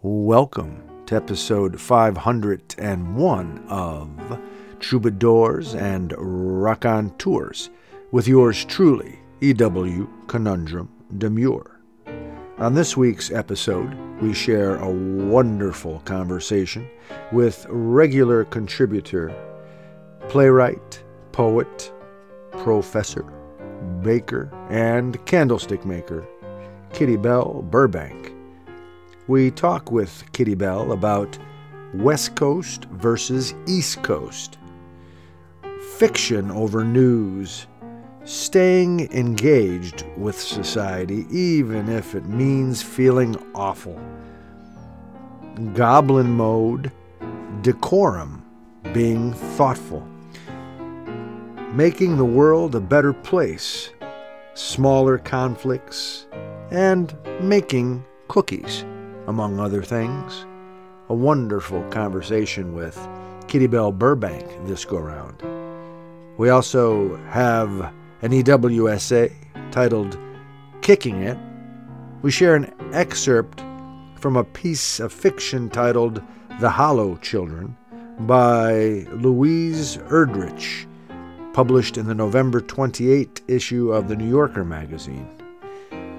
Welcome to episode 501 of Troubadours and Rock on Tours with yours truly, E.W. Conundrum Demure. On this week's episode, we share a wonderful conversation with regular contributor, playwright, poet, professor, baker, and candlestick maker, Kitty Bell Burbank. We talk with Kitty Bell about West Coast versus East Coast, fiction over news, staying engaged with society even if it means feeling awful, goblin mode, decorum, being thoughtful, making the world a better place, smaller conflicts, and making cookies, among other things. A wonderful conversation with Kitty Bell Burbank this go round. We also have an EWSA titled Kicking It. We share an excerpt from a piece of fiction titled The Hollow Children by Louise Erdrich, published in the November 28 issue of the New Yorker magazine.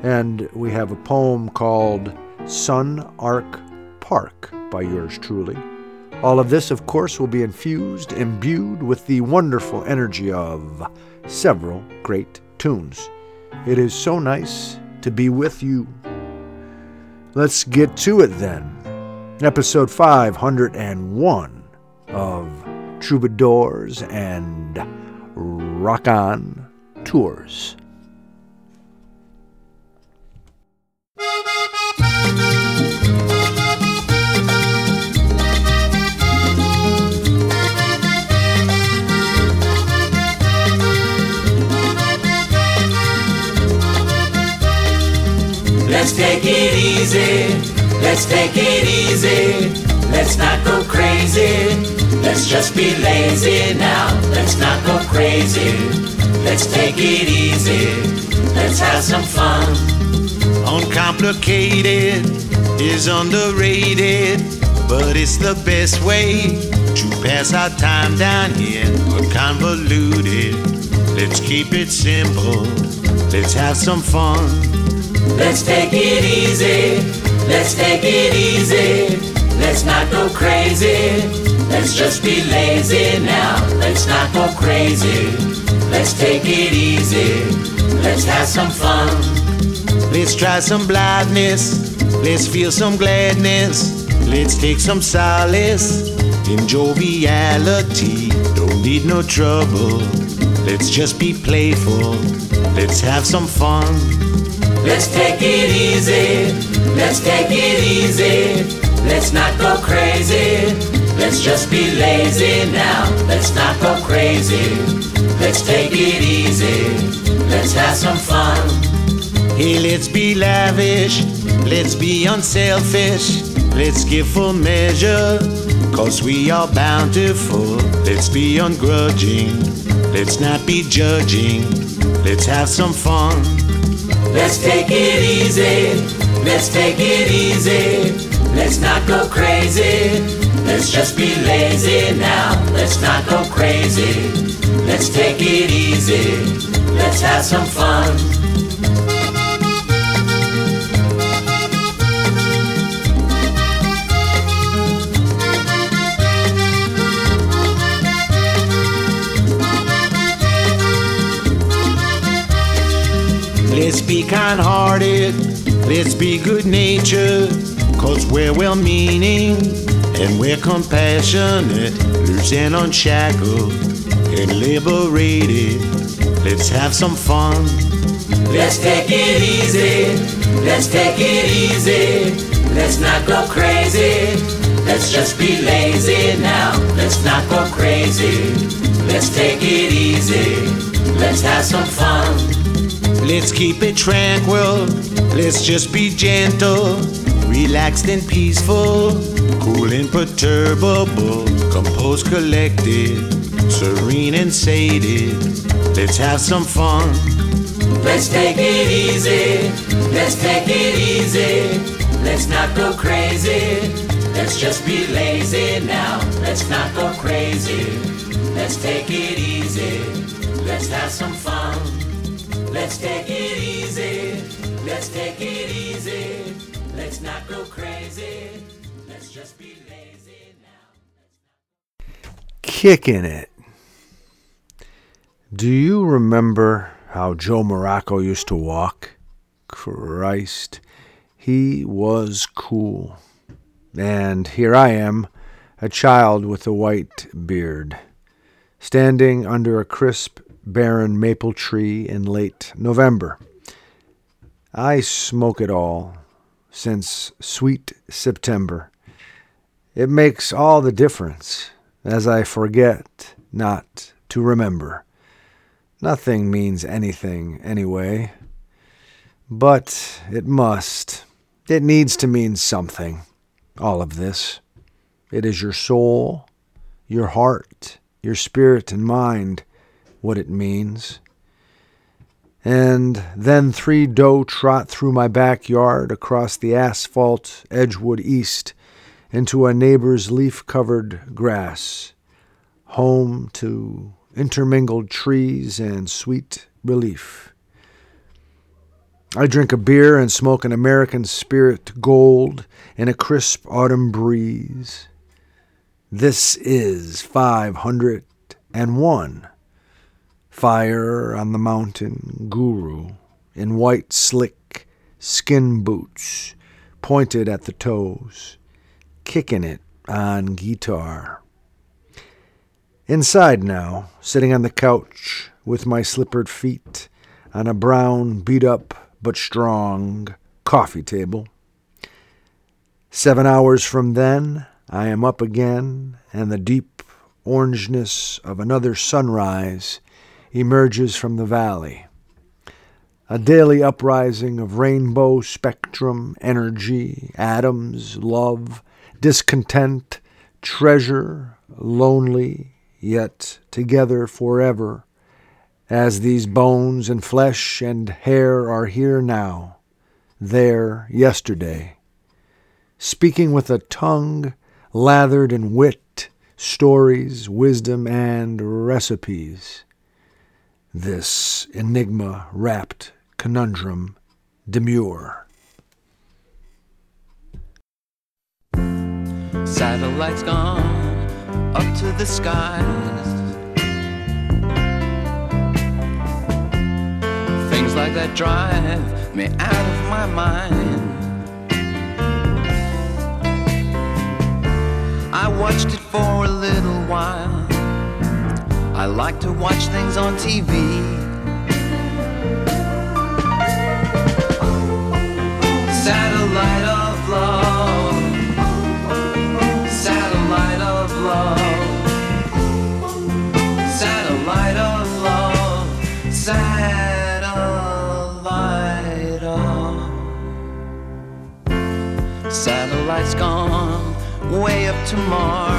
And we have a poem called Sun Arc Park by yours truly. All of this, of course, will be infused, imbued with the wonderful energy of several great tunes. It is so nice to be with you. Let's get to it then. Episode 501 of Troubadours and Rock On Tours. Let's take it easy. Let's take it easy. Let's not go crazy. Let's just be lazy now. Let's not go crazy. Let's take it easy. Let's have some fun. Uncomplicated is underrated, but it's the best way to pass our time down here. Unconvoluted. Let's keep it simple. Let's have some fun. Let's take it easy. Let's take it easy. Let's not go crazy. Let's just be lazy now. Let's not go crazy. Let's take it easy. Let's have some fun. Let's try some blindness. Let's feel some gladness. Let's take some solace in joviality. Don't need no trouble. Let's just be playful. Let's have some fun. Let's take it easy. Let's take it easy. Let's not go crazy. Let's just be lazy now. Let's not go crazy. Let's take it easy. Let's have some fun. Hey, let's be lavish. Let's be unselfish. Let's give full measure. Cause we are bountiful. Let's be ungrudging. Let's not be judging. Let's have some fun. Let's take it easy. Let's take it easy. Let's not go crazy. Let's just be lazy now. Let's not go crazy. Let's take it easy. Let's have some fun. Let's be kind hearted, let's be good natured, cause we're well meaning and we're compassionate, loose and unshackled and liberated. Let's have some fun. Let's take it easy. Let's take it easy. Let's not go crazy. Let's just be lazy now. Let's not go crazy. Let's take it easy. Let's have some fun. Let's keep it tranquil, let's just be gentle, relaxed and peaceful, cool and perturbable, composed, collected, serene and sated. Let's have some fun. Let's take it easy. Let's take it easy. Let's not go crazy. Let's just be lazy now. Let's not go crazy. Let's take it easy. Let's have some fun. Let's take it easy. Let's take it easy. Let's not go crazy. Let's just be lazy now. Kicking it. Do you remember how Joe Morocco used to walk? Christ, he was cool. And here I am, a child with a white beard, standing under a crisp, barren maple tree in late November. I smoke it all since sweet September. It makes all the difference as I forget not to remember. Nothing means anything anyway. But it must. It needs to mean something. All of this. It is your soul, your heart, your spirit and mind, what it means. And then three doe trot through my backyard across the asphalt Edgewood East into a neighbor's leaf covered grass, home to intermingled trees and sweet relief. I drink a beer and smoke an American Spirit Gold in a crisp autumn breeze. This is 501. Fire on the mountain guru in white slick skin boots pointed at the toes, kicking it on guitar. Inside now, sitting on the couch with my slippered feet on a brown, beat up but strong coffee table. Seven hours from then, I am up again, and the deep orangeness of another sunrise emerges from the valley. A daily uprising of rainbow spectrum, energy, atoms, love, discontent, treasure, lonely, yet together forever, as these bones and flesh and hair are here now, there yesterday, speaking with a tongue lathered in wit, stories, wisdom, and recipes. This enigma wrapped conundrum demure. Satellites gone up to the skies. Things like that drive me out of my mind. I watched it for a little while. I like to watch things on TV. Satellite of love. Satellite of love. Satellite of love. Satellite of. Satellite's gone way up to Mars.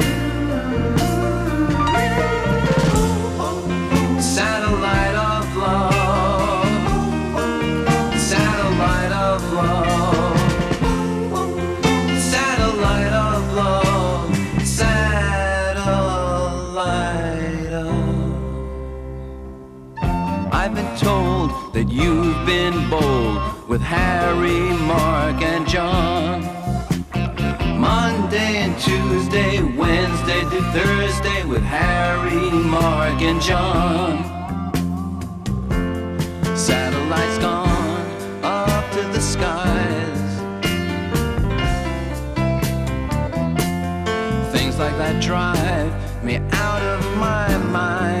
I've been told that you've been bold with Harry, Mark, and John. Monday and Tuesday, Wednesday Thursday with Harry, Mark, and John. Satellites gone up to the skies. Things like that drive me out of my mind.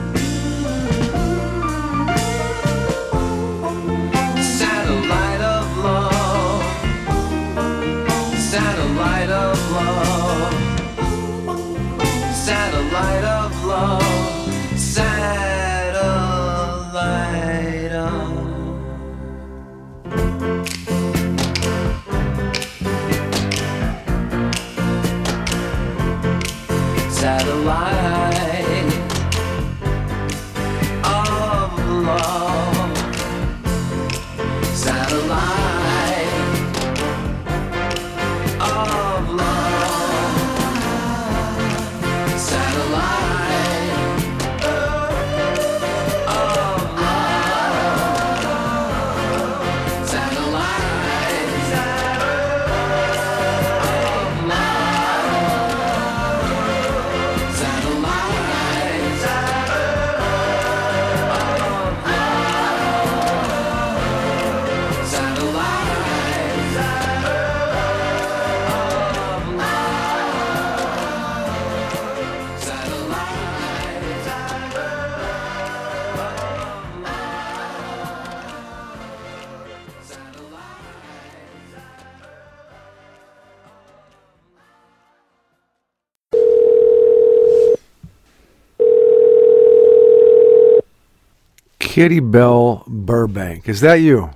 Kitty Bell Burbank. Is that you?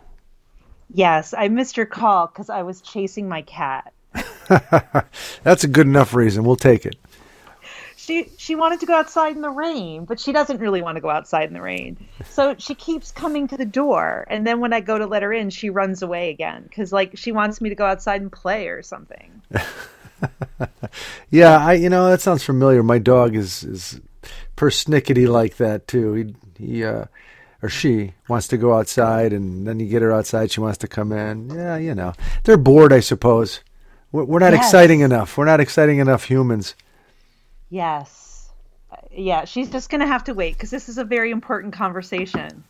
Yes, I missed your call because I was chasing my cat. That's a good enough reason. We'll take it. She she wanted to go outside in the rain, but she doesn't really want to go outside in the rain. So she keeps coming to the door, and then when I go to let her in, she runs away again because like she wants me to go outside and play or something. Yeah, I you know that sounds familiar. My dog is is persnickety like that too. He he uh, or she wants to go outside, and then you get her outside, she wants to come in. Yeah, you know they're bored, I suppose. We're, we're not Yes. exciting enough. We're not exciting enough humans. Yes. Yeah, she's just going to have to wait because this is a very important conversation.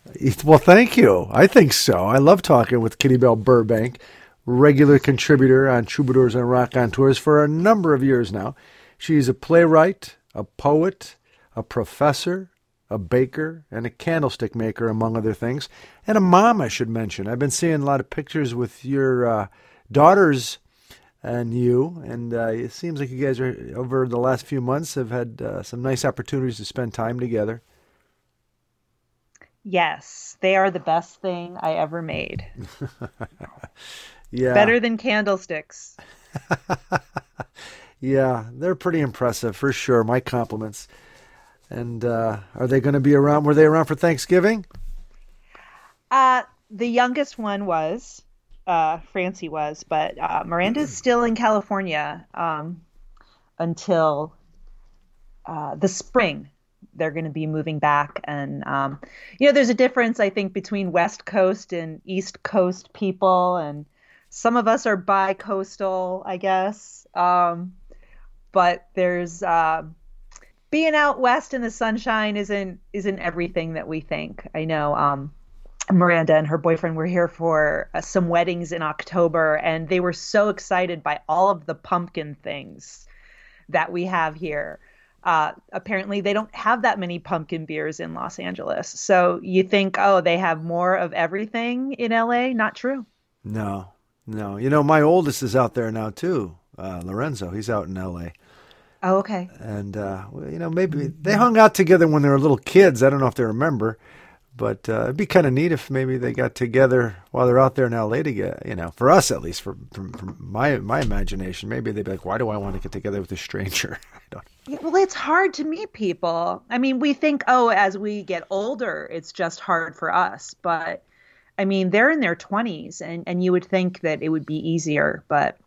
Well, thank you. I think so. I love talking with Kitty Bell Burbank, regular contributor on Troubadours and Rock on Tours for a number of years now. She's a playwright, a poet, a professor, a baker, and a candlestick maker, among other things, and a mom, I should mention. I've been seeing a lot of pictures with your uh, daughters and you, and uh, it seems like you guys are over the last few months have had uh, some nice opportunities to spend time together. Yes, they are the best thing I ever made. Yeah, Better than candlesticks. Yeah, they're pretty impressive for sure. My compliments. And uh, are they going to be around? Were they around for Thanksgiving? Uh, the youngest one was, uh, Francie was, but uh, Miranda's still in California um, until uh, the spring. They're going to be moving back, and um, you know, there's a difference, I think, between West Coast and East Coast people, and some of us are bi-coastal, I guess. Um, but there's uh, being out west in the sunshine isn't isn't everything that we think. I know. Um, Miranda and her boyfriend were here for uh, some weddings in October, and they were so excited by all of the pumpkin things that we have here. Uh, apparently, they don't have that many pumpkin beers in Los Angeles. So you think, oh, they have more of everything in LA? Not true. No, no. You know, my oldest is out there now too. Uh, Lorenzo, he's out in L.A. Oh, okay. And uh, well, you know, maybe they hung out together when they were little kids. I don't know if they remember, but uh, it'd be kind of neat if maybe they got together while they're out there in L.A. together. You know, for us at least, for, from, from my my imagination, maybe they'd be like, "Why do I want to get together with a stranger?" Yeah, well, it's hard to meet people. I mean, we think, oh, as we get older, it's just hard for us. But I mean, they're in their 20s, and, and you would think that it would be easier. But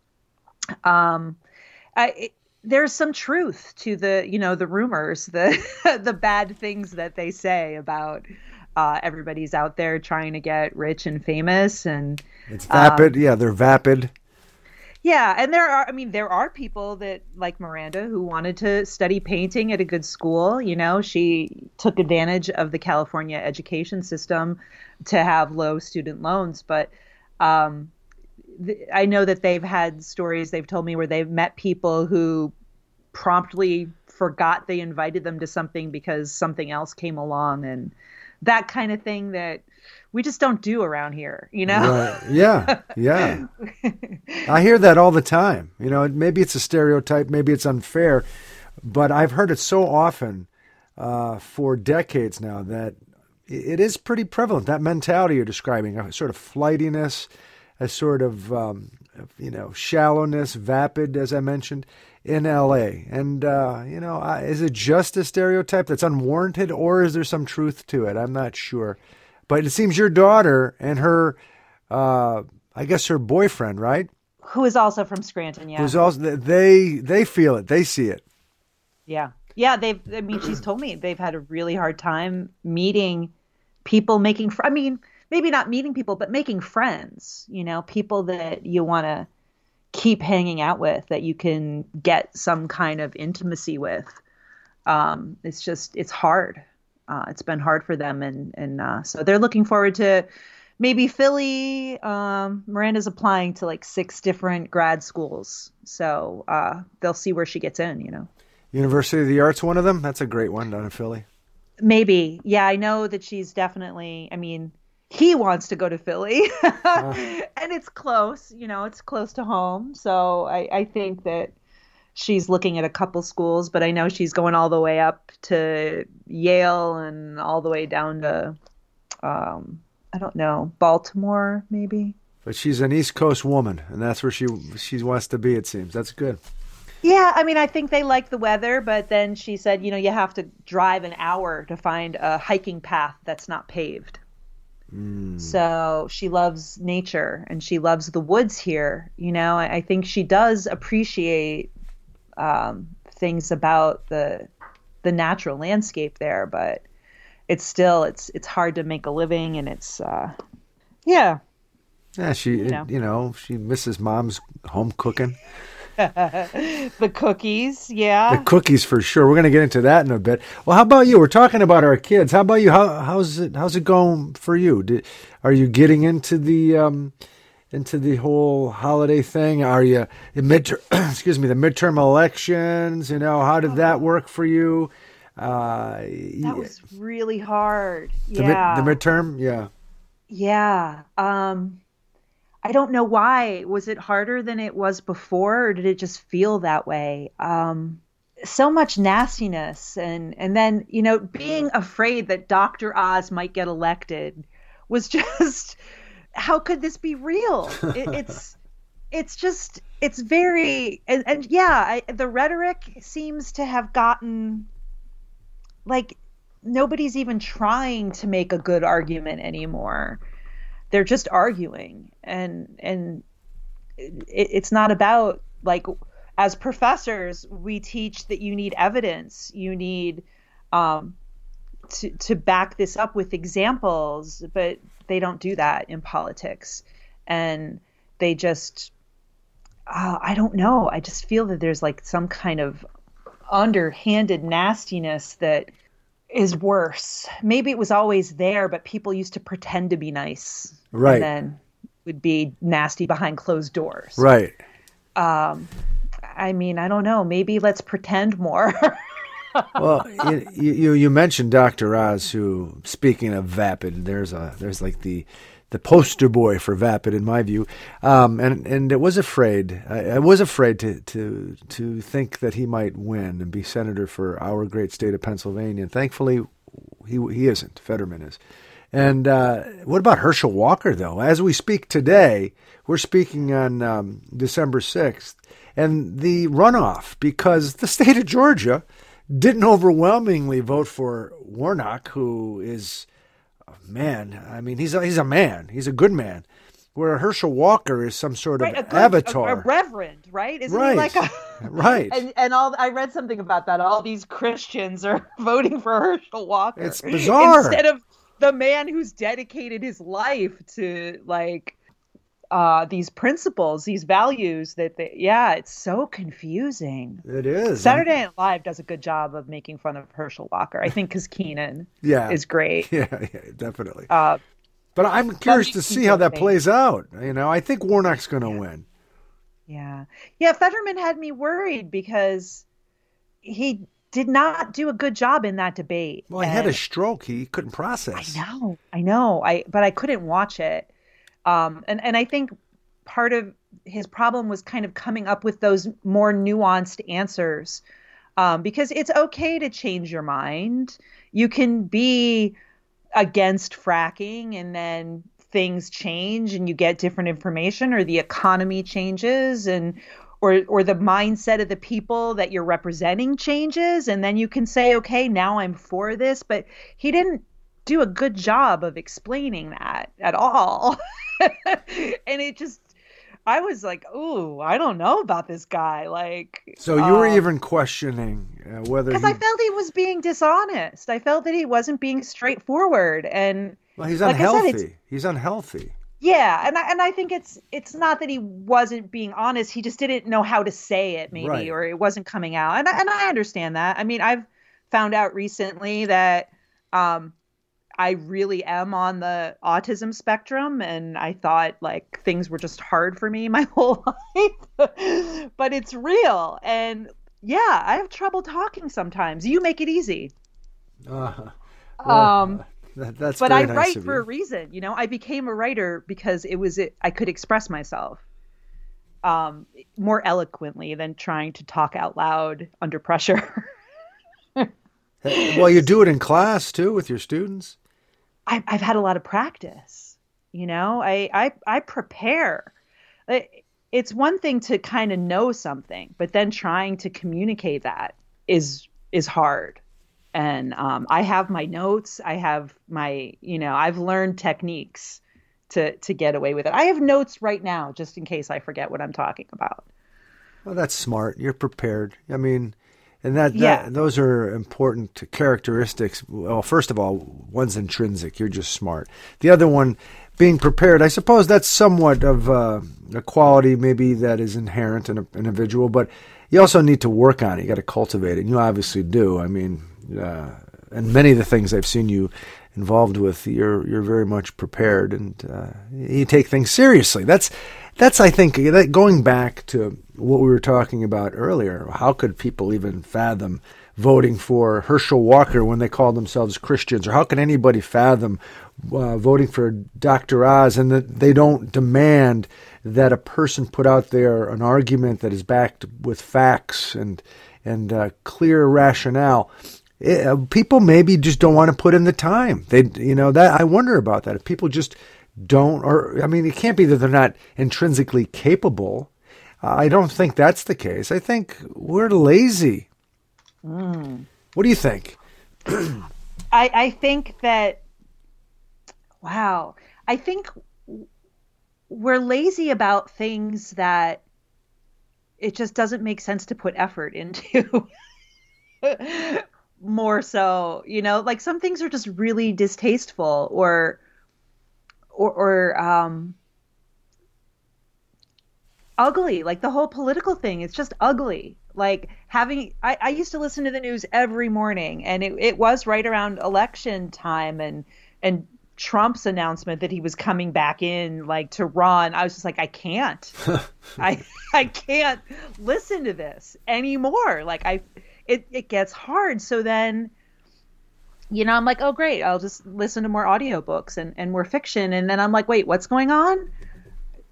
um, I, there's some truth to the, you know, the rumors, the the bad things that they say about uh, everybody's out there trying to get rich and famous, and It's vapid. yeah, they're vapid. yeah, and there are I mean there are people that like Miranda who wanted to study painting at a good school, you know, she took advantage of the California education system to have low student loans, but um th- I know that they've had stories they've told me where they've met people who promptly forgot they invited them to something because something else came along and that kind of thing that we just don't do around here, you know? Right. Yeah, yeah. I hear that all the time. You know, maybe it's a stereotype, maybe it's unfair, but I've heard it so often uh, for decades now that it is pretty prevalent. That mentality you're describing, a sort of flightiness, a sort of um, you know shallowness, vapid, as I mentioned. in L.A. And uh, you know, I, is it just a stereotype that's unwarranted, or is there some truth to it? I'm not sure. But it seems your daughter and her, uh, I guess her boyfriend, right? Who is also from Scranton? Yeah. Who's also they they feel it, they see it. Yeah. Yeah, they've. I mean, she's told me they've had a really hard time meeting people, making. Fr- I mean, maybe not meeting people, but making friends. You know, people that you want to keep hanging out with, that you can get some kind of intimacy with. Um, it's just it's hard. Uh, it's been hard for them, and and uh, so they're looking forward to maybe Philly. Um, Miranda's applying to like six different grad schools, so uh, they'll see where she gets in. You know. University of the Arts, one of them. That's a great one down in Philly. Maybe. Yeah, I know that she's definitely, I mean, he wants to go to Philly and it's close, you know, it's close to home. So I, I think that she's looking at a couple schools, but I know she's going all the way up to Yale and all the way down to, um, I don't know, Baltimore, maybe. But she's an East Coast woman, and that's where she she wants to be. It seems that's good. Yeah, I mean, I think they like the weather, but then she said, you know, you have to drive an hour to find a hiking path that's not paved. Mm. So she loves nature and she loves the woods here. You know, I, I think she does appreciate um, things about the the natural landscape there, but it's still it's it's hard to make a living and it's uh, yeah. Yeah, she you know. you know she misses mom's home cooking. the cookies, yeah. The cookies for sure. We're going to get into that in a bit. Well, how about you? We're talking about our kids. How about you? How, how's it? How's it going for you? Did, are you getting into the um, into the whole holiday thing? Are you in mid? excuse me, the midterm elections. You know, how did that work for you? Uh, that was really hard. The yeah, mid, the midterm. Yeah. Yeah. Um, I don't know why. Was it harder than it was before, or did it just feel that way? Um, so much nastiness, and and then you know being afraid that Doctor Oz might get elected was just how could this be real? It, it's it's just it's very and, and yeah, I, the rhetoric seems to have gotten like nobody's even trying to make a good argument anymore they're just arguing. And and it, it's not about like as professors we teach that you need evidence. You need um, to to back this up with examples but they don't do that in politics. And they just uh, i don't know. I just feel that there's like some kind of underhanded nastiness that is worse. Maybe it was always there, but people used to pretend to be nice. Right. And then would be nasty behind closed doors. Right. Um, I mean, I don't know. Maybe let's pretend more. well, you, you, you mentioned Dr. Oz, who, speaking of vapid, there's a there's like the the poster boy for vapid in my view, um, and and it was afraid. I, I, was afraid to to to think that he might win and be senator for our great state of Pennsylvania. And thankfully, he he isn't. Fetterman is. And uh, what about Herschel Walker though? As we speak today, we're speaking on um, December sixth, and the runoff because the state of Georgia didn't overwhelmingly vote for Warnock, who is man. I mean, he's a, he's a man. He's a good man. Where Herschel Walker is some sort right, of good, avatar, a, a, reverend, right? Isn't right. he like a right? And and all I read something about that. All these Christians are voting for Herschel Walker. It's bizarre. Instead of the man who's dedicated his life to like uh, these principles, these values that they, yeah, it's so confusing. It is. Saturday Night Live does a good job of making fun of Herschel Walker. I think because Kenan yeah. is great. Yeah, yeah definitely. Uh, but I'm curious to see how that things. plays out. You know, I think Warnock's going to yeah. win. Yeah. Yeah. Fetterman had me worried because he did not do a good job in that debate. Well, he and had a stroke. He couldn't process. I know. I know. I, but I couldn't watch it um, and and I think part of his problem was kind of coming up with those more nuanced answers um, because it's okay to change your mind. You can be against fracking and then things change and you get different information or the economy changes and or or the mindset of the people that you're representing changes and then you can say okay now i'm for this but he didn't do a good job of explaining that at all and it just i was like ooh i don't know about this guy like So you were um, even questioning uh, whether because he, i felt he was being dishonest i felt that he wasn't being straightforward and well, he's like said, unhealthy. he's unhealthy. Yeah, and I, and I think it's it's not that he wasn't being honest. He just didn't know how to say it, maybe, Right. or it wasn't coming out. And I, and I understand that. I mean, I've found out recently that um, I really am on the autism spectrum, and I thought like things were just hard for me my whole life, but it's real. And yeah, I have trouble talking sometimes. You make it easy. Uh, Um, that, that's but I nice write for a reason. You know, I became a writer because it was I could express myself um, more eloquently than trying to talk out loud under pressure. well, you do it in class too with your students. I, I've had a lot of practice. You know, I I, I prepare. It's one thing to kind of know something, but then trying to communicate that is is hard. And um, I have my notes. I have my, you know, I've learned techniques to to get away with it. I have notes right now just in case I forget what I'm talking about. Well, that's smart. You're prepared. I mean, and that, Yeah. that those are important characteristics. Well, first of all, one's intrinsic. You're just smart. The other one, being prepared. I suppose that's somewhat of uh, a quality maybe that is inherent in an individual, but you also need to work on it. You got to cultivate it. And you obviously do. I mean, uh, and many of the things I've seen you involved with, you're you're very much prepared and uh, you take things seriously. That's that's I think that going back to what we were talking about earlier. How could people even fathom voting for Herschel Walker when they call themselves Christians, or how can anybody fathom uh, voting for Dr. Oz and that they don't demand that a person put out there an argument that is backed with facts and and uh, clear rationale? It, uh, people maybe just don't want to put in the time. They, you know, that I wonder about that. If people just don't, or I mean, it can't be that they're not intrinsically capable. I don't think that's the case. I think we're lazy. What do you think? I, I think that wow i think we're lazy about things that it just doesn't make sense to put effort into more so you know like some things are just really distasteful or or, or um ugly. Like the whole political thing it's just ugly. Like having I, I used to listen to the news every morning and it, it was right around election time and and trump's announcement that he was coming back in like to run. I was just like i can't. I i can't listen to this anymore. Like i it, it gets hard. So then you know i'm like oh great i'll just listen to more audiobooks and, and more fiction. And then i'm like wait what's going on?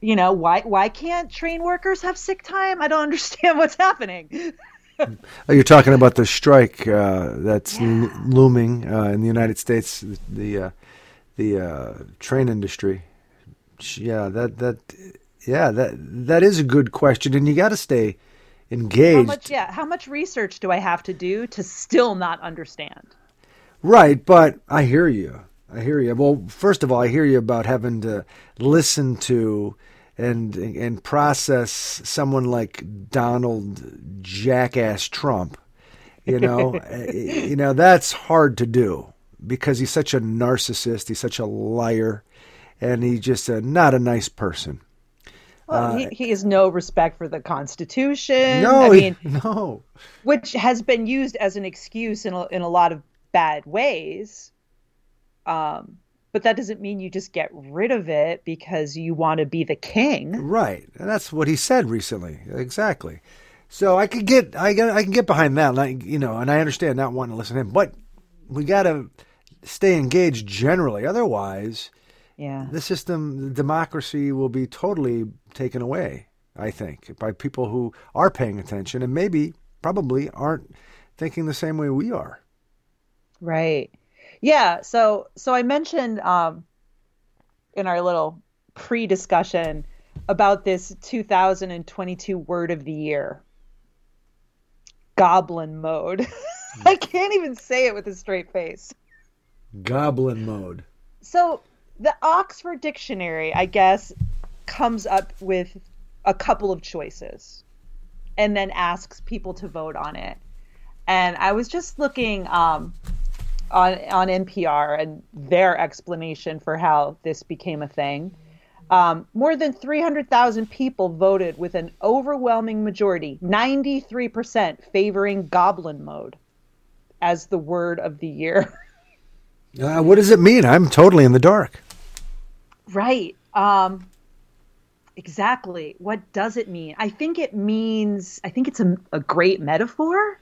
You know why why can't train workers have sick time? I don't understand what's happening. Oh, you're talking about the strike uh, that's lo- looming uh, in the United States, the uh, the uh, train industry. Yeah, that that yeah that that is a good question, and you got to stay engaged. how much yeah how much research do i have to do to still not understand Right, but I hear you. I hear you. Well, first of all, I hear you about having to listen to and and process someone like Donald Jackass Trump. You know, Eh, you know that's hard to do because he's such a narcissist. He's such a liar, and he's just a, not a nice person. Well, he, he has no respect for the constitution No, i mean no. which has been used as an excuse in a, in a lot of bad ways um but that doesn't mean you just get rid of it because you want to be the king Right, and that's what he said recently. Exactly. So I could get, I get, I can get behind that. Like you know, and I understand not wanting to listen to him, but we got to stay engaged generally. Otherwise, yeah the system, the democracy, will be totally taken away. I think by people who are paying attention and maybe, probably, aren't thinking the same way we are. Right. Yeah. So so I mentioned um in our little pre-discussion about this 2022 word of the year goblin mode. I can't even say it with a straight face. Goblin mode. So, the Oxford Dictionary, I guess, comes up with a couple of choices and then asks people to vote on it. And I was just looking um, on on NPR and their explanation for how this became a thing. Um, more than 300,000 people voted with an overwhelming majority, 93%, favoring goblin mode as the word of the year. Uh, what does it mean? I'm totally in the dark. Right. Um, exactly. What does it mean? I think it means, I think it's a, a great metaphor.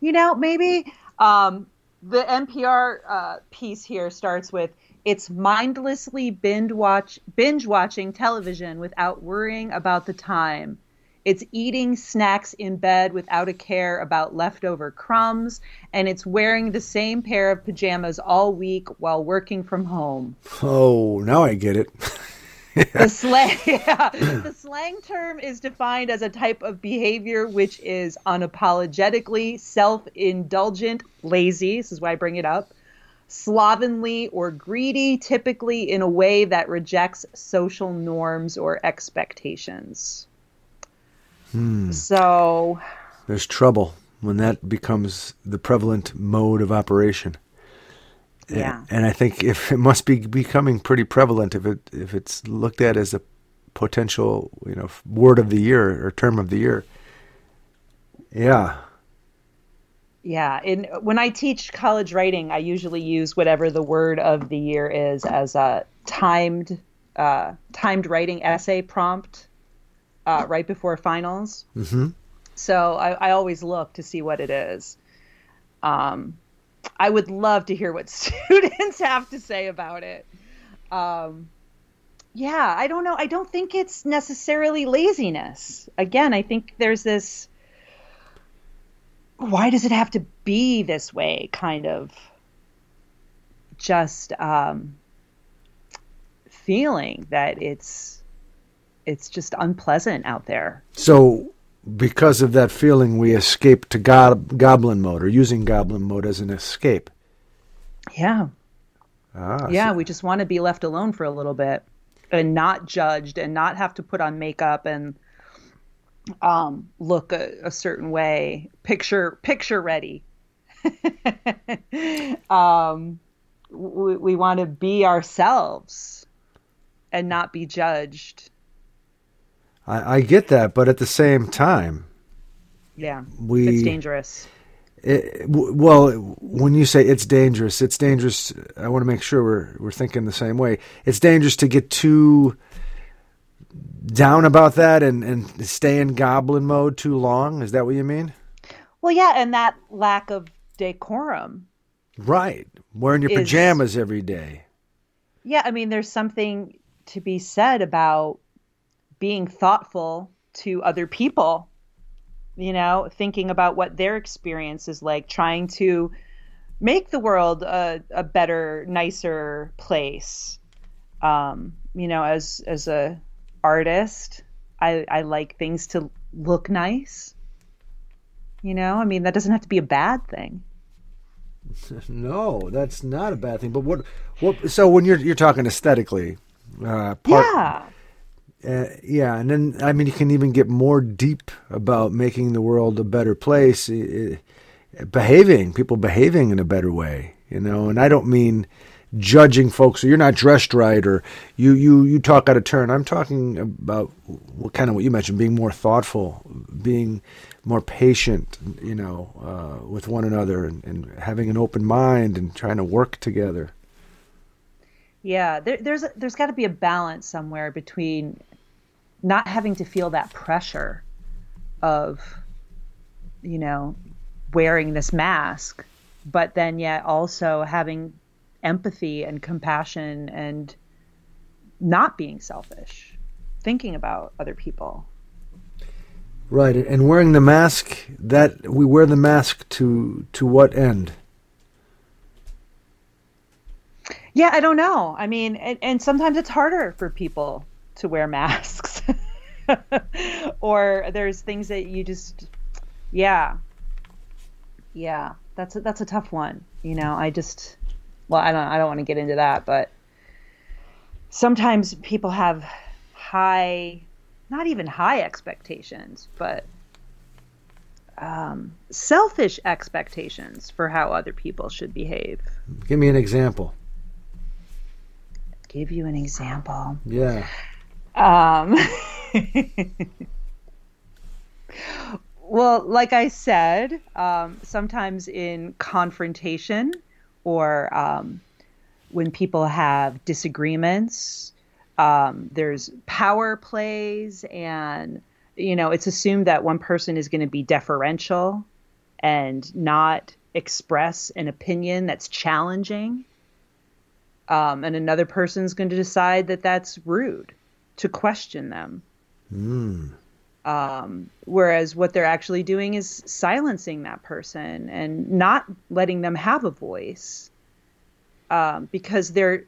You know, maybe. Um, the NPR uh, piece here starts with it's mindlessly binge watch binge watching television without worrying about the time. It's eating snacks in bed without a care about leftover crumbs, and it's wearing the same pair of pajamas all week while working from home. Oh, now I get it. The slang, yeah, the slang term is defined as a type of behavior which is unapologetically self-indulgent, lazy. This is why I bring it up. Slovenly or greedy, typically in a way that rejects social norms or expectations. So, There's trouble when that becomes the prevalent mode of operation. Yeah. And I think if it must be becoming pretty prevalent if it if it's looked at as a potential, you know, word of the year or term of the year. Yeah. Yeah, in when I teach college writing, I usually use whatever the word of the year is as a timed uh, timed writing essay prompt uh, right before finals. hmm So I, I always look to see what it is. Um, I would love to hear what students have to say about it. Um, yeah, I don't know. I don't think it's necessarily laziness. Again, I think there's this why does it have to be this way kind of just um, feeling that it's it's just unpleasant out there. So because of that feeling we escape to gob- goblin mode or using goblin mode as an escape. Yeah. Ah, yeah, so- we just want to be left alone for a little bit and not judged and not have to put on makeup and um, look a, a certain way, picture picture ready. um, we, we want to be ourselves and not be judged. I, I get that, but at the same time, Yeah, we it's dangerous. It, well, when you say it's dangerous, it's dangerous. I want to make sure we're we're thinking the same way. It's dangerous to get too down about that and and stay in goblin mode too long. Is that what you mean? Well, yeah, and that lack of decorum. Right, wearing your Is- pajamas every day. Yeah, I mean, there's something to be said about being thoughtful to other people, you know, thinking about what their experience is like, trying to make the world a, a better, nicer place. Um, you know, as as a artist, I, I like things to look nice. You know, I mean, that doesn't have to be a bad thing. No, that's not a bad thing. But what what? So when you're you're talking aesthetically, uh, part, yeah. Uh, yeah, and then I mean you can even get more deep about making the world a better place, uh, uh, behaving people behaving in a better way, you know. And I don't mean judging folks. Or you're not dressed right, or you you you talk out of turn. I'm talking about what kind of what you mentioned, being more thoughtful, being more patient, you know, uh, with one another, and, and having an open mind and trying to work together. Yeah, there, there's there's got to be a balance somewhere between not having to feel that pressure of, you know, wearing this mask, but then yet also having empathy and compassion and not being selfish, thinking about other people. Right, and wearing the mask that we wear the mask to to what end? Yeah, I don't know. I mean, and, and sometimes it's harder for people to wear masks. or there's things that you just yeah. Yeah. That's a, that's a tough one. You know, I just well, I don't I don't want to get into that, but sometimes people have high not even high expectations, but um, selfish expectations for how other people should behave. Give me an example. Give you an example. Yeah. Um, well, like I said, um, sometimes in confrontation or um, when people have disagreements, um, there's power plays and you know, it's assumed that one person is going to be deferential and not express an opinion that's challenging. Um, and another person's going to decide that that's rude to question them. Mm. Um, whereas what they're actually doing is silencing that person and not letting them have a voice um, because they're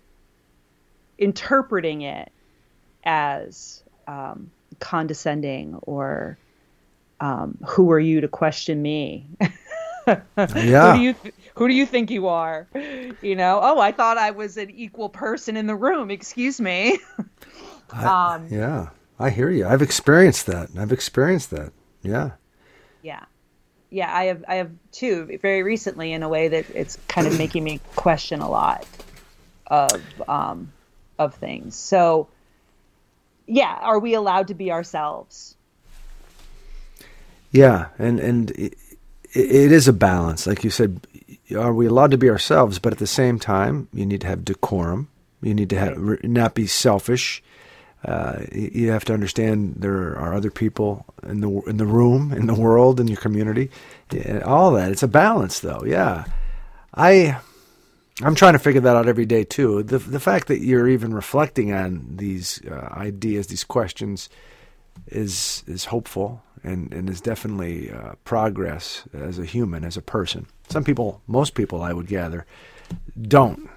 interpreting it as um, condescending or um, who are you to question me? yeah. who do you th- who do you think you are? You know, oh, I thought I was an equal person in the room. Excuse me. I, um, yeah, I hear you. I've experienced that. I've experienced that. Yeah. Yeah. Yeah, I have I have too very recently in a way that it's kind of making me question a lot of um of things. So yeah, are we allowed to be ourselves? Yeah, and and it, it is a balance, like you said. Are we allowed to be ourselves? But at the same time, you need to have decorum. You need to have not be selfish. Uh, you have to understand there are other people in the in the room, in the world, in your community. All that. It's a balance, though. Yeah, I I'm trying to figure that out every day too. The the fact that you're even reflecting on these uh, ideas, these questions, is is hopeful and and is definitely uh, progress as a human, as a person. Some people, most people, I would gather, don't.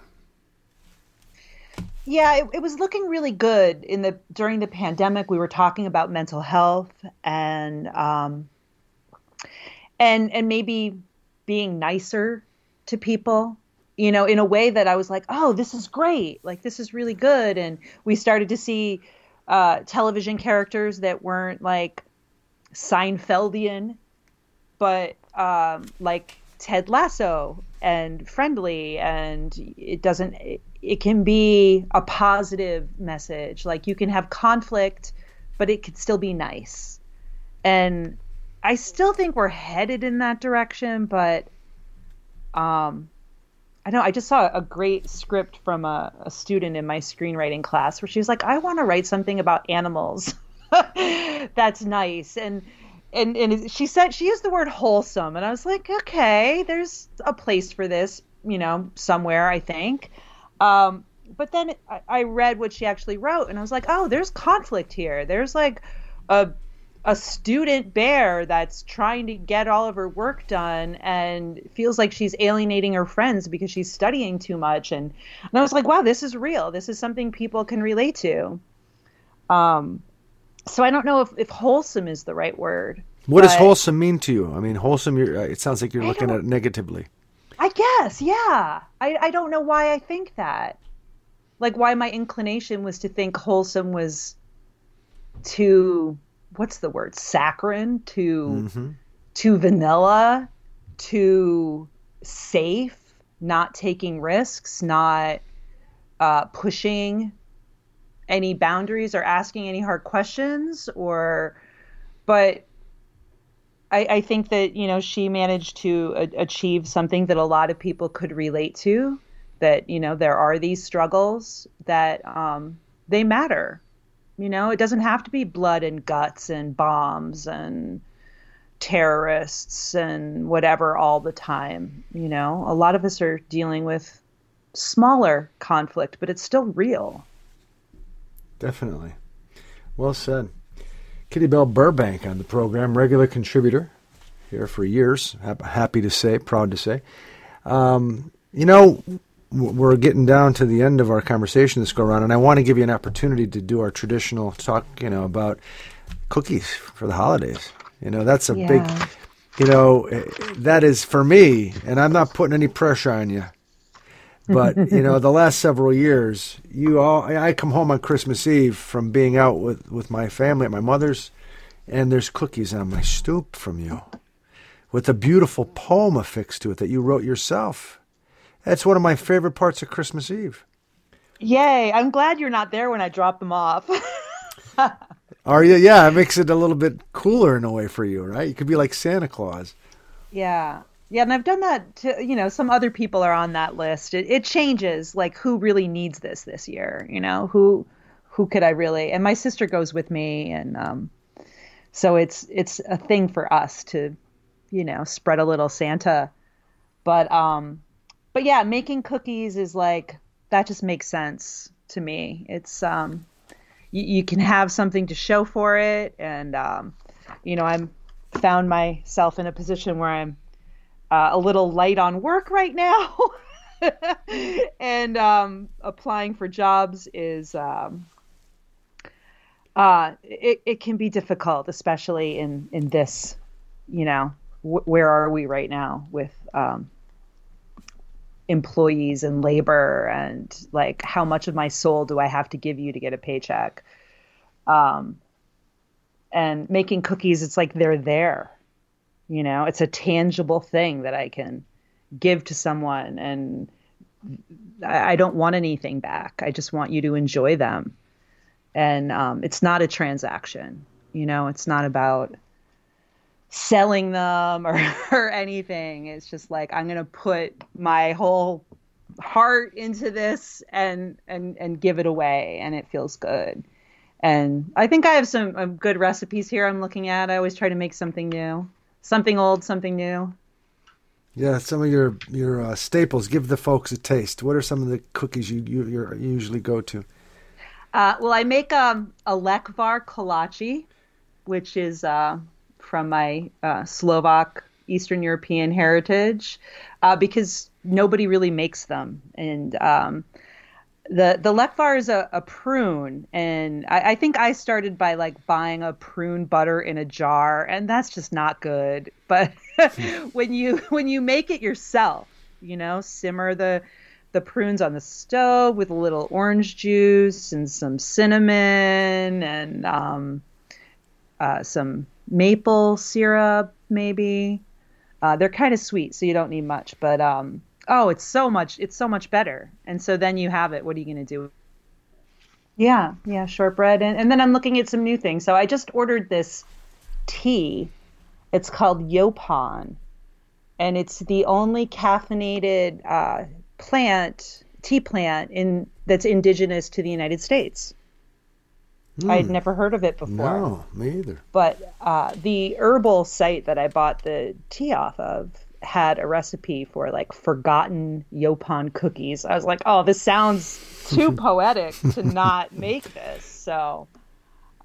Yeah, it, it was looking really good in the during the pandemic. We were talking about mental health and um, and and maybe being nicer to people you know, in a way that I was like, oh, this is great. Like, this is really good. And we started to see uh, television characters that weren't like Seinfeldian, but um, like Ted Lasso and friendly. And it doesn't, it, it can be a positive message. Like, you can have conflict, but it could still be nice. And I still think we're headed in that direction, but um, I know I just saw a great script from a, a student in my screenwriting class where she was like, I want to write something about animals. That's nice. And and and she said she used the word wholesome and I was like, okay, there's a place for this, you know, somewhere, I think. Um, but then I, I read what she actually wrote and I was like, oh, there's conflict here. There's like a a student bear that's trying to get all of her work done and feels like she's alienating her friends because she's studying too much and, and I was like wow this is real this is something people can relate to um so I don't know if, if wholesome is the right word what does wholesome mean to you? I mean wholesome uh, it sounds like you're I looking at it negatively. I guess yeah. I, I don't know why I think that. Like why my inclination was to think wholesome was too what's the word saccharine to mm-hmm. to vanilla to safe not taking risks not uh, pushing any boundaries or asking any hard questions or but I, I think that you know she managed to a- achieve something that a lot of people could relate to that you know there are these struggles that um, they matter you know, it doesn't have to be blood and guts and bombs and terrorists and whatever all the time. You know, a lot of us are dealing with smaller conflict, but it's still real. Definitely. Well said. Kitty Bell Burbank on the program, regular contributor here for years. Happy to say, proud to say. Um, you know, we're getting down to the end of our conversation this go around, and I want to give you an opportunity to do our traditional talk, you know, about cookies for the holidays. You know, that's a Yeah. big, you know, eh, that is for me, and I'm not putting any pressure on you. But you know, the last several years, you all, I come home on Christmas Eve from being out with with my family at my mother's, and there's cookies on my stoop from you, with a beautiful poem affixed to it that you wrote yourself. That's one of my favorite parts of Christmas Eve. Yay! I'm glad you're not there when I drop them off. Are you? Yeah, it makes it a little bit cooler in a way for you, right? You could be like Santa Claus. yeah, yeah, and I've done that to you know some other people are on that list. It, it changes like who really needs this this year. You know who who could I really? And my sister goes with me, and um, so it's it's a thing for us to you know spread a little Santa. But um, but yeah, making cookies is like that just makes sense to me. It's um, you, you can have something to show for it, and um, you know I'm found myself in a position where I'm uh, a little light on work right now, and um, applying for jobs is um, uh, it it can be difficult, especially in in this, you know, wh- where are we right now with um, employees and labor and like how much of my soul do I have to give you to get a paycheck? Um, and making cookies, it's like they're there. You know, it's a tangible thing that I can give to someone, and I, don't want anything back. I just want you to enjoy them. And um, it's not a transaction. You know, it's not about selling them or, or anything. It's just like I'm gonna put my whole heart into this and and and give it away, and it feels good. And I think I have some um, good recipes here. I'm looking at. I always try to make something new, something old, something new. Yeah, some of your your uh, staples. Give the folks a taste. What are some of the cookies you you, you're- usually go to? Uh, well, I make um, a lekvar kolache, which is uh, from my uh, Slovak Eastern European heritage, uh, because nobody really makes them. And um, the the lekvar is a, a prune, and I, I think I started by like buying a prune butter in a jar, and that's just not good. But when you when you make it yourself, you know, simmer the the prunes on the stove with a little orange juice and some cinnamon and um, uh, some maple syrup, maybe. Uh, they're kind of sweet, so you don't need much. But um, oh, it's so much. It's so much better. And so then you have it. What are you going to do? Yeah, yeah, shortbread, and, and then I'm looking at some new things. So I just ordered this tea. It's called Yaupon, and it's the only caffeinated uh, plant, tea plant in that's indigenous to the United States. I'd never heard of it before No, me either. but uh, the herbal site that I bought the tea off of had a recipe for like forgotten Yaupon cookies. I was like, oh, this sounds too poetic to not make this. So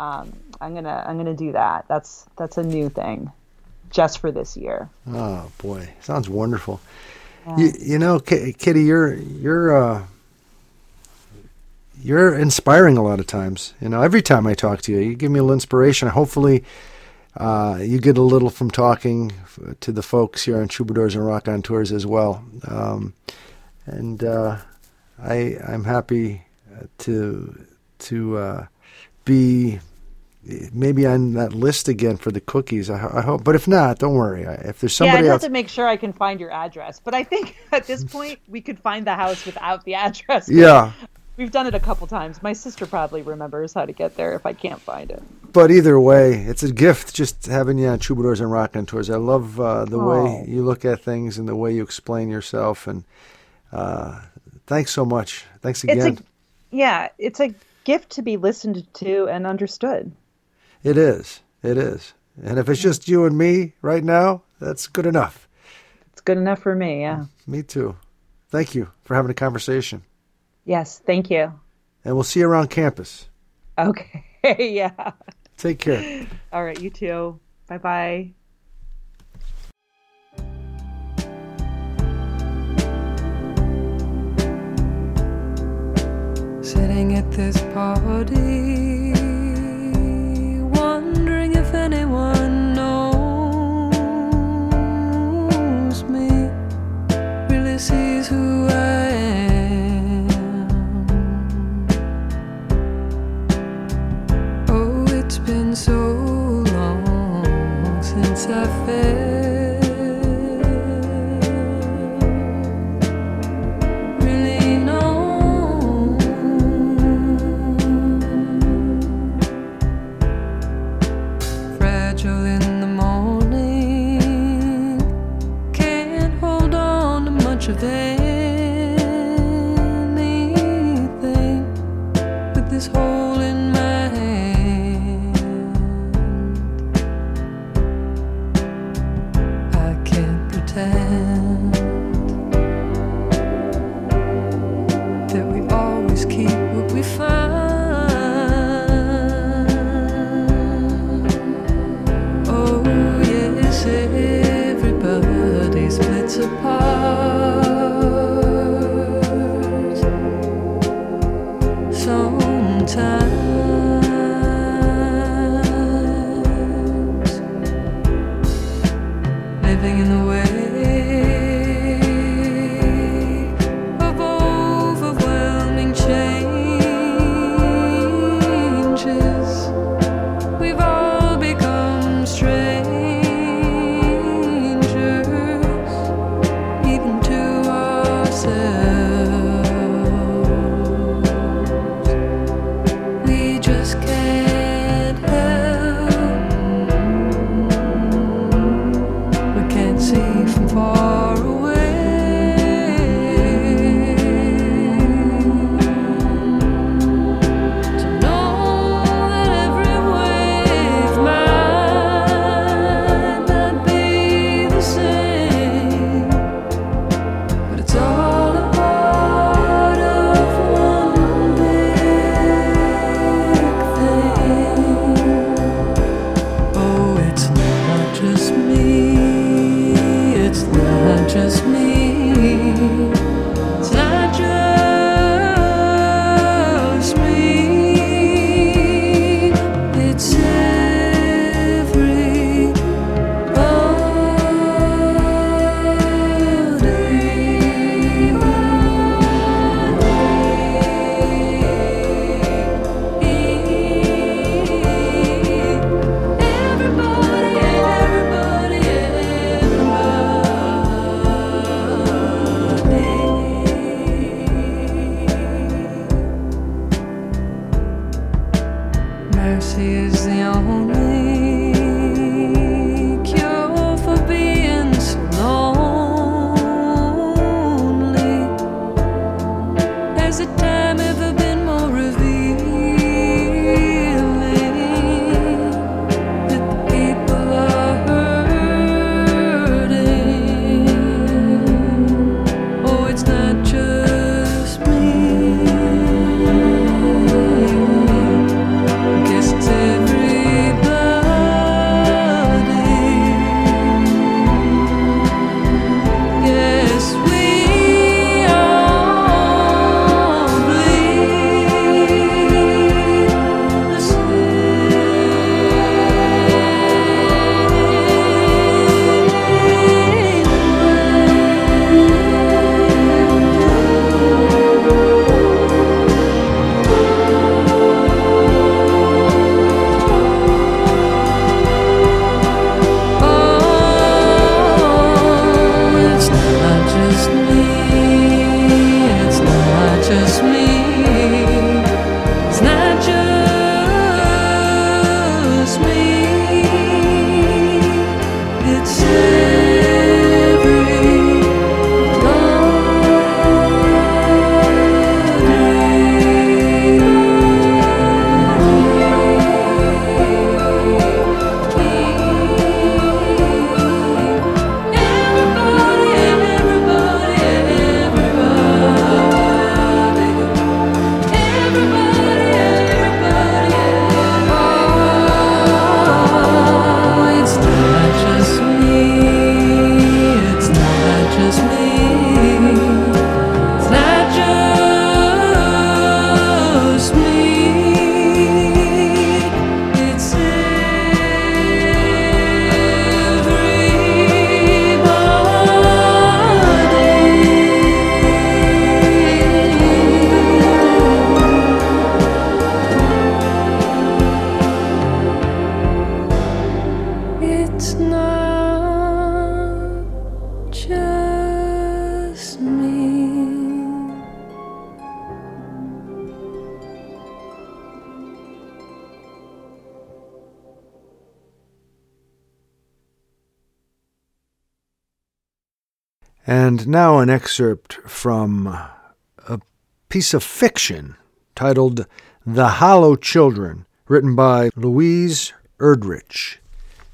um, I'm gonna I'm gonna do that. That's that's a new thing, just for this year. Oh boy, sounds wonderful. You, you know, Ki- Kitty, you're you're uh, you're inspiring a lot of times. You know, every time I talk to you, you give me a little inspiration. Hopefully, uh, you get a little from talking f- to the folks here on Troubadours and Raconteurs as well. Um, and uh, I I'm happy uh, to to uh, be maybe on that list again for the cookies. I, I hope, but if not, don't worry. I- If there's somebody, yeah, I'd somebody have to make sure I can find your address. But I think at this point we could find the house without the address. yeah. We've done it a couple times. My sister probably remembers how to get there if I can't find it. But either way, it's a gift just having you on Troubadours and Raconteurs. I love uh, the way Oh. you look at things and the way you explain yourself. And uh, thanks so much. Thanks It's again. a yeah, it's a gift to be listened to and understood. It is. It is. And if it's just you and me right now, that's good enough. It's good enough for me, yeah. Me too. Thank you for having a conversation. Yes, thank you. And we'll see you around campus. Okay, yeah. Take care. All right, you too. Bye bye. Sitting at this party And now an excerpt from a piece of fiction titled The Hollow Children, written by Louise Erdrich,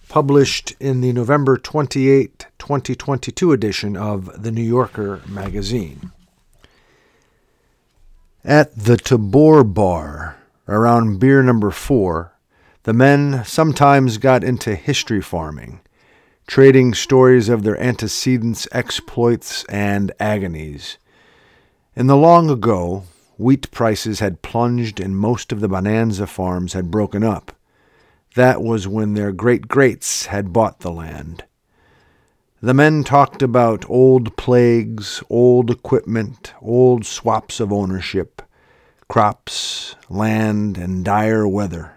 published in the November 28, 2022 edition of The New Yorker magazine. At the Tabor Bar, around beer number four, the men sometimes got into history farming, trading stories of their antecedents' exploits and agonies. In the long ago, wheat prices had plunged and most of the bonanza farms had broken up. That was when their great greats had bought the land. The men talked about old plagues, old equipment, old swaps of ownership, crops, land, and dire weather.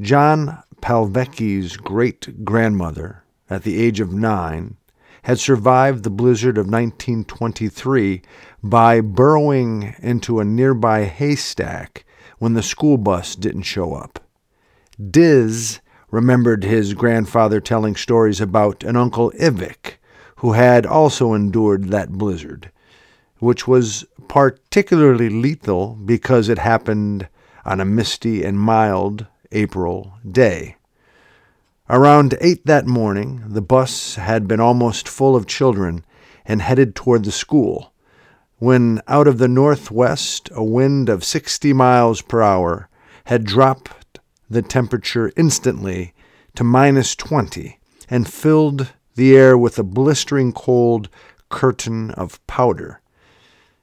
John Palvecki's great grandmother, at the age of nine, had survived the blizzard of 1923 by burrowing into a nearby haystack when the school bus didn't show up. Diz remembered his grandfather telling stories about an Uncle Ivic who had also endured that blizzard, which was particularly lethal because it happened on a misty and mild April day. Around eight that morning, the bus had been almost full of children and headed toward the school, when out of the northwest a wind of sixty miles per hour had dropped the temperature instantly to minus twenty and filled the air with a blistering cold curtain of powder.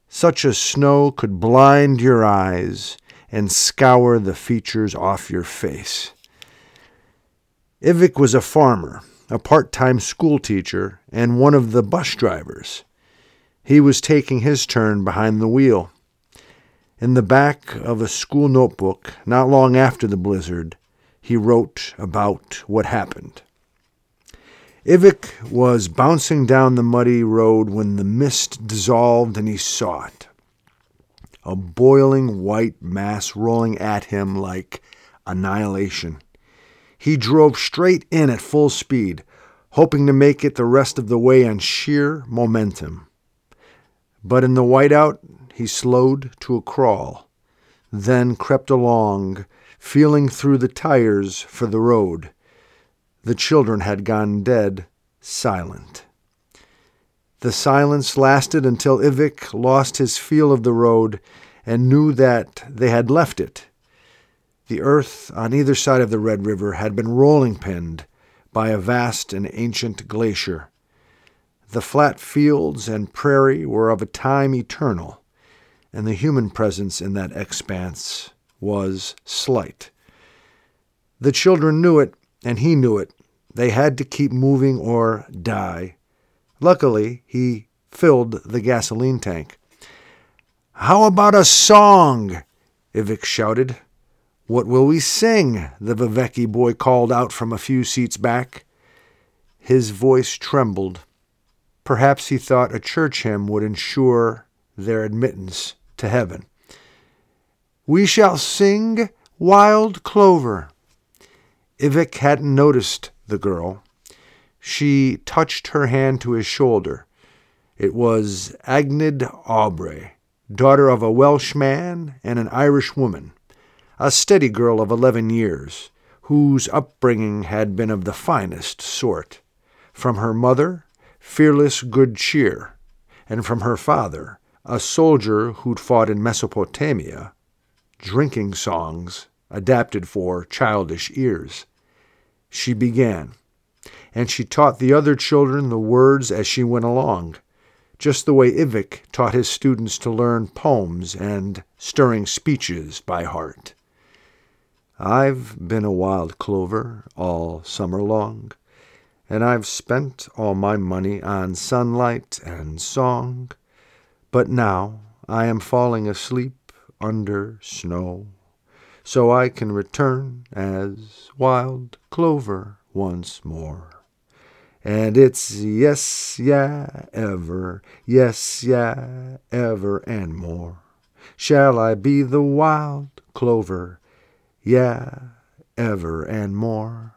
Such a snow could blind your eyes and scour the features off your face. Ivic was a farmer, a part time schoolteacher, and one of the bus drivers. He was taking his turn behind the wheel. In the back of a school notebook, not long after the blizzard, he wrote about what happened. Ivic was bouncing down the muddy road when the mist dissolved and he saw it a boiling white mass rolling at him like annihilation. He drove straight in at full speed, hoping to make it the rest of the way on sheer momentum. But in the whiteout, he slowed to a crawl, then crept along, feeling through the tires for the road. The children had gone dead, silent. The silence lasted until Ivic lost his feel of the road and knew that they had left it. The earth on either side of the Red River had been rolling pinned by a vast and ancient glacier. The flat fields and prairie were of a time eternal, and the human presence in that expanse was slight. The children knew it, and he knew it. They had to keep moving or die. Luckily, he filled the gasoline tank. How about a song? Ivic shouted. What will we sing? the Viveki boy called out from a few seats back. His voice trembled. Perhaps he thought a church hymn would ensure their admittance to heaven. We shall sing Wild Clover. Ivic hadn't noticed the girl. She touched her hand to his shoulder. It was Agnid Aubrey, daughter of a Welsh man and an Irish woman, a steady girl of eleven years, whose upbringing had been of the finest sort. From her mother, fearless good cheer, and from her father, a soldier who'd fought in Mesopotamia, drinking songs adapted for childish ears. She began and she taught the other children the words as she went along, just the way Ivic taught his students to learn poems and stirring speeches by heart. I've been a wild clover all summer long, and I've spent all my money on sunlight and song, but now I am falling asleep under snow, so I can return as wild clover once more. And it's yes, yeah, ever, yes, yeah, ever and more. Shall I be the wild clover? Yeah, ever and more.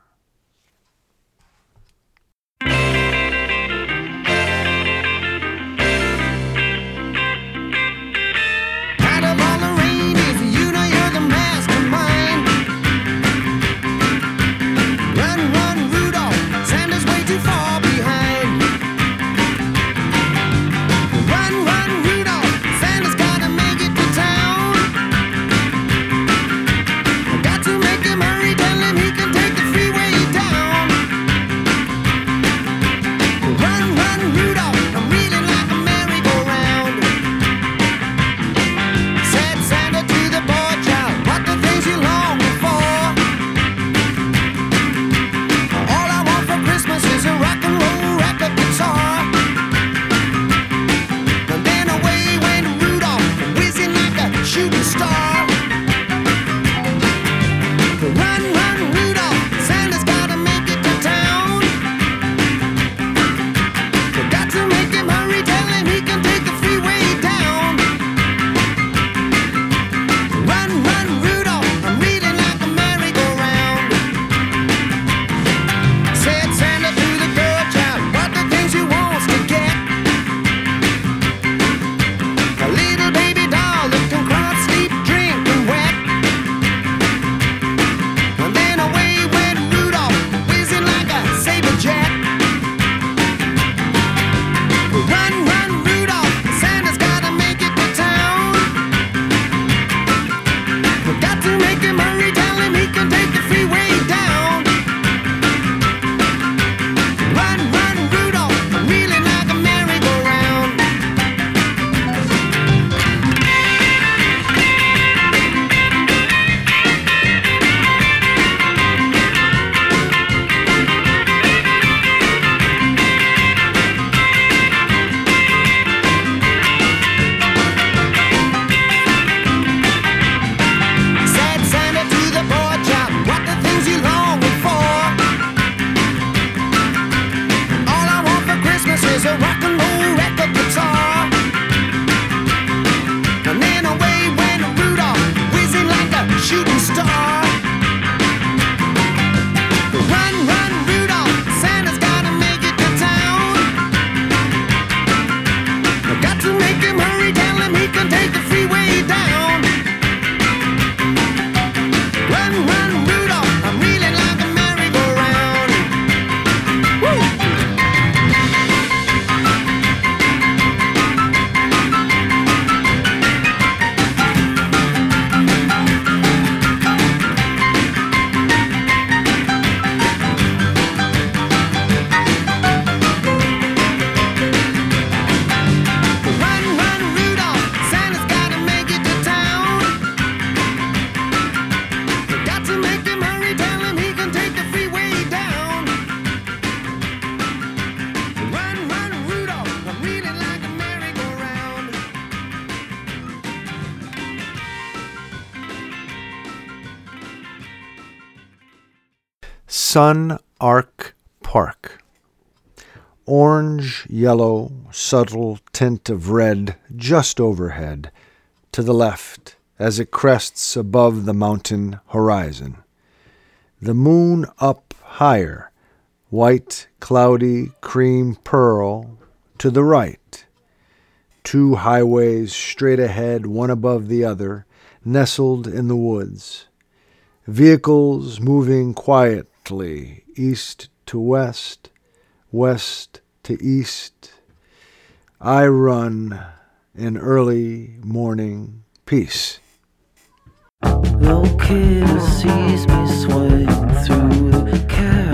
Sun Arc Park. Orange, yellow, subtle tint of red just overhead, to the left as it crests above the mountain horizon. The moon up higher, white, cloudy, cream pearl, to the right. Two highways straight ahead, one above the other, nestled in the woods. Vehicles moving quietly east to west, west to east. I run in early morning peace. Locator sees me through the catacombs.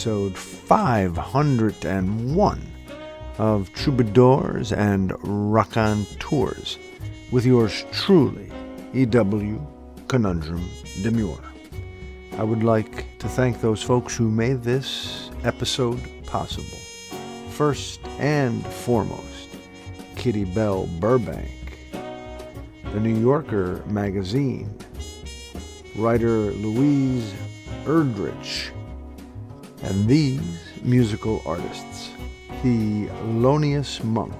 Episode 501 of Troubadours and Raconteurs with yours truly, E.W. Conundrum Demure. I would like to thank those folks who made this episode possible. First and foremost, Kitty Bell Burbank, the New Yorker magazine, writer Louise Erdrich, and these musical artists Thelonious Monk,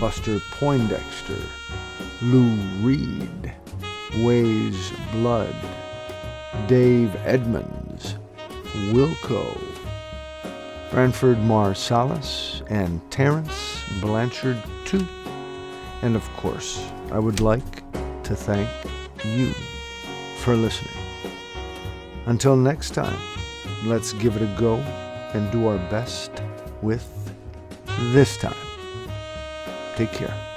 Buster Poindexter, Lou Reed, Weyes Blood, Dave Edmunds, Wilco, Branford Marsalis, and Terence Blanchard, too. And of course, I would like to thank you for listening. Until next time, let's give it a go and do our best with this time. Take care.